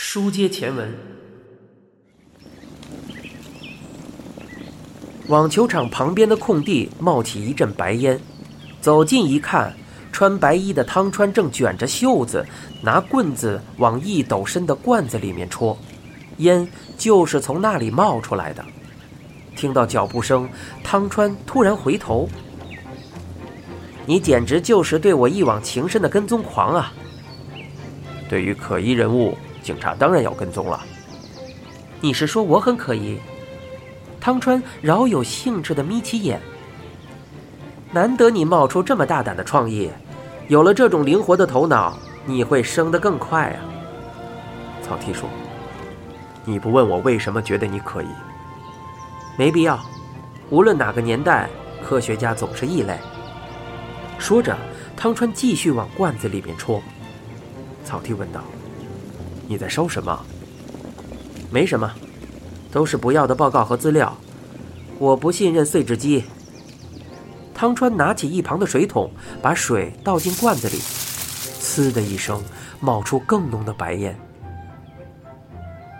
书接前文，网球场旁边的空地冒起一阵白烟，走近一看，穿白衣的汤川正卷着袖子，拿棍子往一斗深的罐子里面戳，烟就是从那里冒出来的。听到脚步声，汤川突然回头：“你简直就是对我一往情深的跟踪狂啊！对于可疑人物。”警察当然要跟踪了。你是说我很可疑？汤川饶有兴致的眯起眼。难得你冒出这么大胆的创意，有了这种灵活的头脑，你会升得更快啊。草剃说：“你不问我为什么觉得你可疑？没必要。无论哪个年代，科学家总是异类。”说着，汤川继续往罐子里面戳。草剃问道。你在收什么？没什么，都是不要的报告和资料。我不信任碎纸机。汤川拿起一旁的水桶，把水倒进罐子里，呲的一声，冒出更浓的白烟。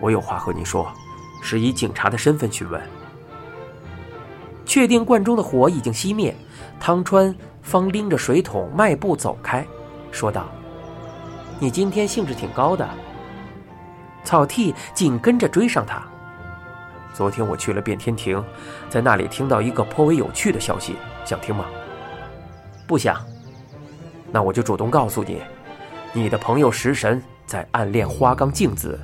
我有话和你说，是以警察的身份询问。确定罐中的火已经熄灭，汤川方拎着水桶迈步走开，说道：“你今天兴致挺高的。”草剃紧跟着追上他。昨天我去了变天庭，在那里听到一个颇为有趣的消息，想听吗？不想。那我就主动告诉你，你的朋友食神在暗恋花冈镜子。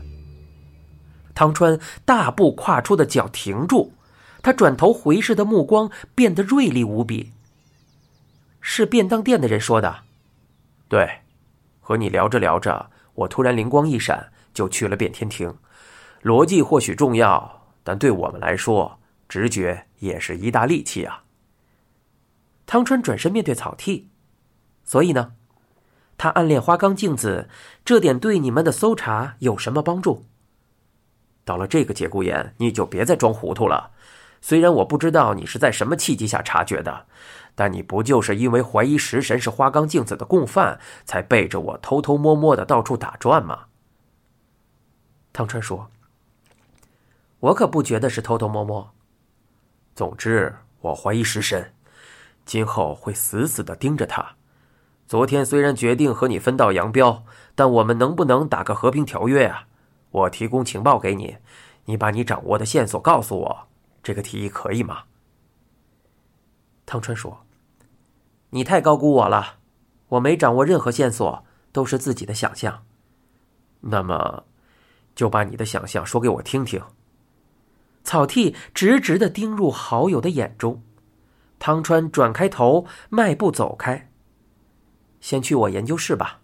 汤川大步跨出的脚停住，他转头回视的目光变得锐利无比。是便当店的人说的。对，和你聊着聊着，我突然灵光一闪。就去了变天庭，逻辑或许重要，但对我们来说，直觉也是一大利器啊。汤川转身面对草剃，所以呢，他暗恋花冈镜子，这点对你们的搜查有什么帮助？到了这个节骨眼，你就别再装糊涂了。虽然我不知道你是在什么契机下察觉的，但你不就是因为怀疑食神是花冈镜子的共犯，才背着我偷偷摸摸的到处打转吗？汤川说：“我可不觉得是偷偷摸摸。总之，我怀疑食神，今后会死死的盯着他。昨天虽然决定和你分道扬镳，但我们能不能打个和平条约啊？我提供情报给你，你把你掌握的线索告诉我，这个提议可以吗？”汤川说：“你太高估我了，我没掌握任何线索，都是自己的想象。那么。”就把你的想象说给我听听。草剃直直的盯入好友的眼中，汤川转开头，迈步走开。先去我研究室吧。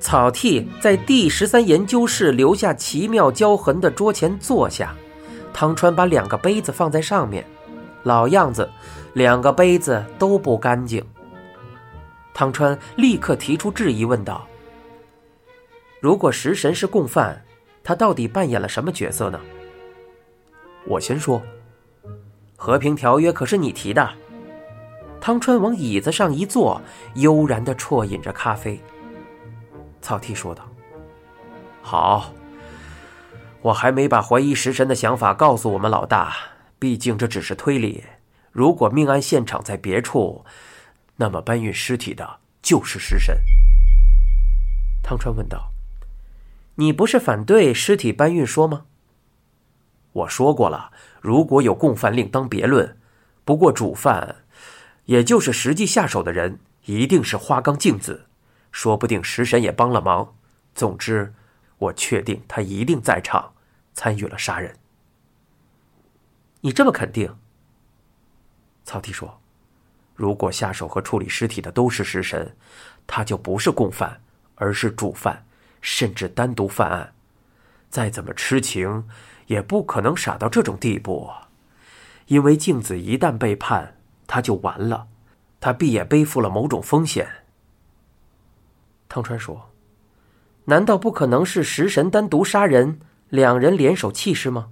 草剃在第十三研究室留下奇妙胶痕的桌前坐下，汤川把两个杯子放在上面，老样子，两个杯子都不干净。汤川立刻提出质疑，问道：“如果食神是共犯，他到底扮演了什么角色呢？”我先说，和平条约可是你提的。汤川往椅子上一坐，悠然的啜饮着咖啡。草剃说道：“好，我还没把怀疑食神的想法告诉我们老大，毕竟这只是推理。如果命案现场在别处。”那么搬运尸体的就是食神。汤川问道：“你不是反对尸体搬运说吗？”我说过了，如果有共犯另当别论。不过主犯，也就是实际下手的人，一定是花冈镜子，说不定食神也帮了忙。总之，我确定他一定在场，参与了杀人。你这么肯定？曹丕说。如果下手和处理尸体的都是食神，他就不是共犯，而是主犯，甚至单独犯案。再怎么痴情，也不可能傻到这种地步。因为镜子一旦被判，他就完了，他必也背负了某种风险。汤川说：“难道不可能是食神单独杀人，两人联手弃尸吗？”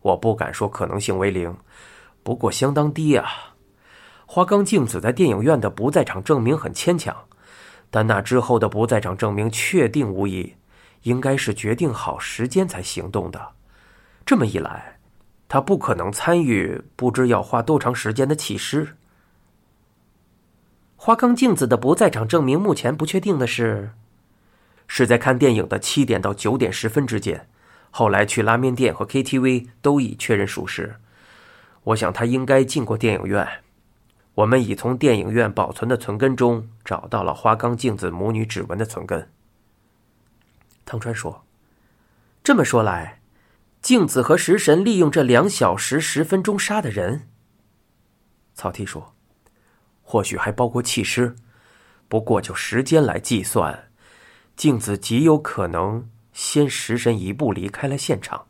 我不敢说可能性为零，不过相当低啊。花冈静子在电影院的不在场证明很牵强，但那之后的不在场证明确定无疑，应该是决定好时间才行动的。这么一来，他不可能参与不知要花多长时间的弃尸。花冈镜子的不在场证明目前不确定的是，是在看电影的七点到九点十分之间，后来去拉面店和 KTV 都已确认属实。我想他应该进过电影院。我们已从电影院保存的存根中找到了花冈镜子母女指纹的存根。汤川说：“这么说来，镜子和食神利用这两小时十分钟杀的人。”草剃说：“或许还包括弃尸，不过就时间来计算，镜子极有可能先食神一步离开了现场。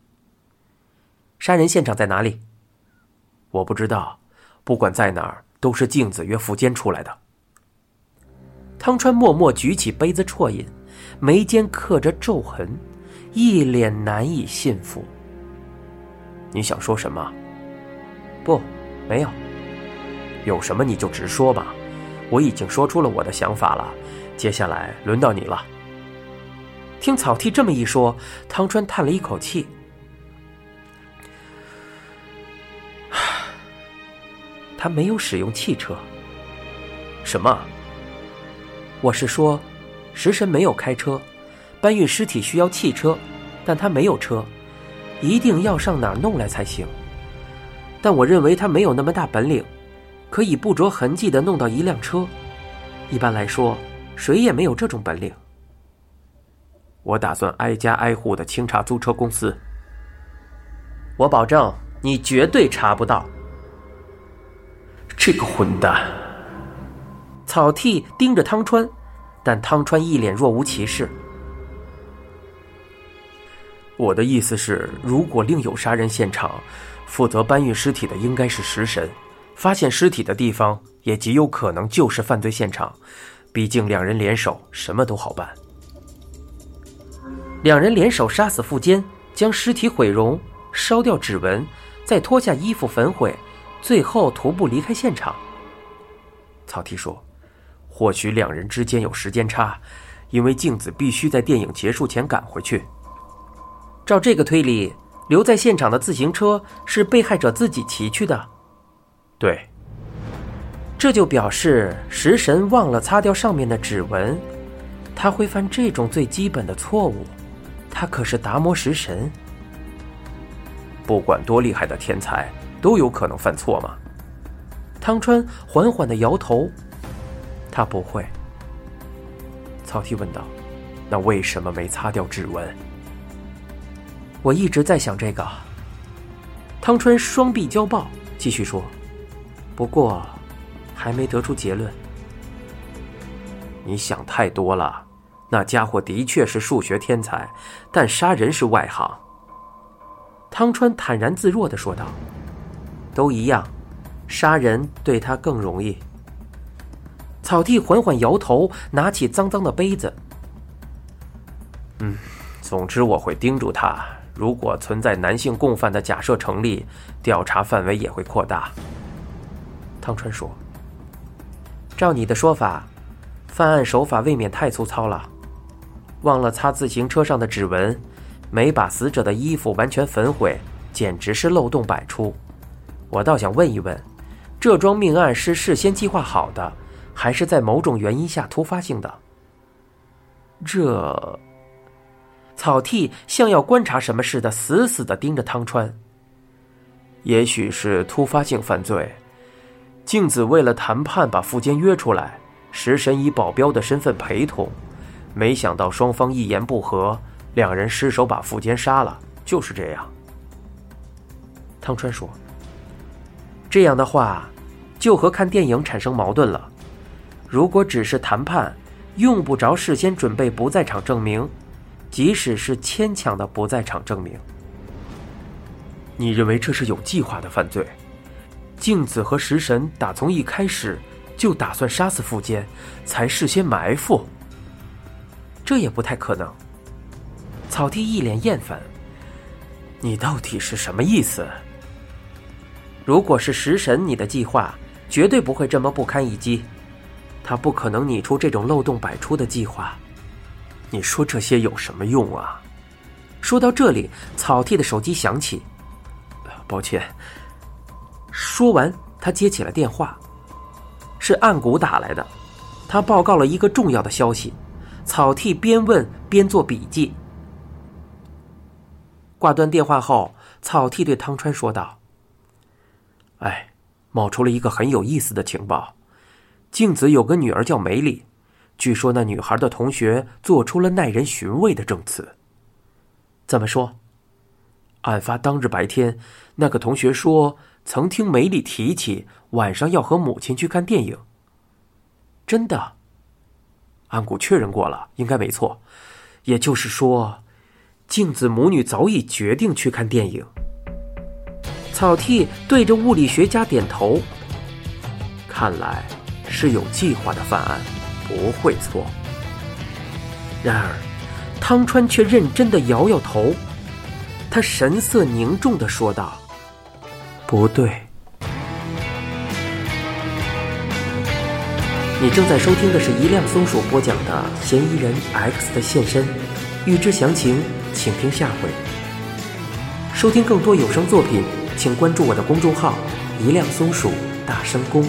杀人现场在哪里？我不知道，不管在哪儿。”都是镜子约福间出来的。汤川默默举起杯子啜饮，眉间刻着皱痕，一脸难以信服。你想说什么？不，没有。有什么你就直说吧。我已经说出了我的想法了，接下来轮到你了。听草剃这么一说，汤川叹了一口气。他没有使用汽车。什么？我是说，食神没有开车，搬运尸体需要汽车，但他没有车，一定要上哪儿弄来才行。但我认为他没有那么大本领，可以不着痕迹的弄到一辆车。一般来说，谁也没有这种本领。我打算挨家挨户的清查租车公司。我保证，你绝对查不到。这个混蛋！草剃盯着汤川，但汤川一脸若无其事。我的意思是，如果另有杀人现场，负责搬运尸体的应该是食神，发现尸体的地方也极有可能就是犯罪现场。毕竟两人联手，什么都好办。两人联手杀死富坚，将尸体毁容，烧掉指纹，再脱下衣服焚毁。最后徒步离开现场。草剃说：“或许两人之间有时间差，因为镜子必须在电影结束前赶回去。照这个推理，留在现场的自行车是被害者自己骑去的。对，这就表示食神忘了擦掉上面的指纹。他会犯这种最基本的错误？他可是达摩食神。不管多厉害的天才。”都有可能犯错吗？汤川缓缓的摇头，他不会。曹丕问道：“那为什么没擦掉指纹？”我一直在想这个。汤川双臂交抱，继续说：“不过，还没得出结论。”你想太多了。那家伙的确是数学天才，但杀人是外行。汤川坦然自若的说道。都一样，杀人对他更容易。草地缓缓摇头，拿起脏脏的杯子。嗯，总之我会盯住他。如果存在男性共犯的假设成立，调查范围也会扩大。汤川说：“照你的说法，犯案手法未免太粗糙了。忘了擦自行车上的指纹，没把死者的衣服完全焚毁，简直是漏洞百出。”我倒想问一问，这桩命案是事先计划好的，还是在某种原因下突发性的？这草剃像要观察什么似的，死死的盯着汤川。也许是突发性犯罪。镜子为了谈判把富坚约出来，食神以保镖的身份陪同，没想到双方一言不合，两人失手把富坚杀了。就是这样。汤川说。这样的话，就和看电影产生矛盾了。如果只是谈判，用不着事先准备不在场证明，即使是牵强的不在场证明。你认为这是有计划的犯罪？镜子和食神打从一开始就打算杀死富坚，才事先埋伏？这也不太可能。草地一脸厌烦：“你到底是什么意思？”如果是食神，你的计划绝对不会这么不堪一击。他不可能拟出这种漏洞百出的计划。你说这些有什么用啊？说到这里，草剃的手机响起。抱歉。说完，他接起了电话，是暗谷打来的。他报告了一个重要的消息。草剃边问边做笔记。挂断电话后，草剃对汤川说道：“哎，冒出了一个很有意思的情报。静子有个女儿叫梅里，据说那女孩的同学做出了耐人寻味的证词。怎么说？案发当日白天，那个同学说曾听梅里提起晚上要和母亲去看电影。真的？安谷确认过了，应该没错。也就是说。”静子母女早已决定去看电影。老 T 对着物理学家点头，看来是有计划的犯案，不会错。然而，汤川却认真的摇摇头，他神色凝重的说道：“不对。”你正在收听的是一辆松鼠播讲的《嫌疑人 X 的现身》，欲知详情。请听下回。收听更多有声作品，请关注我的公众号“一辆松鼠大声公”。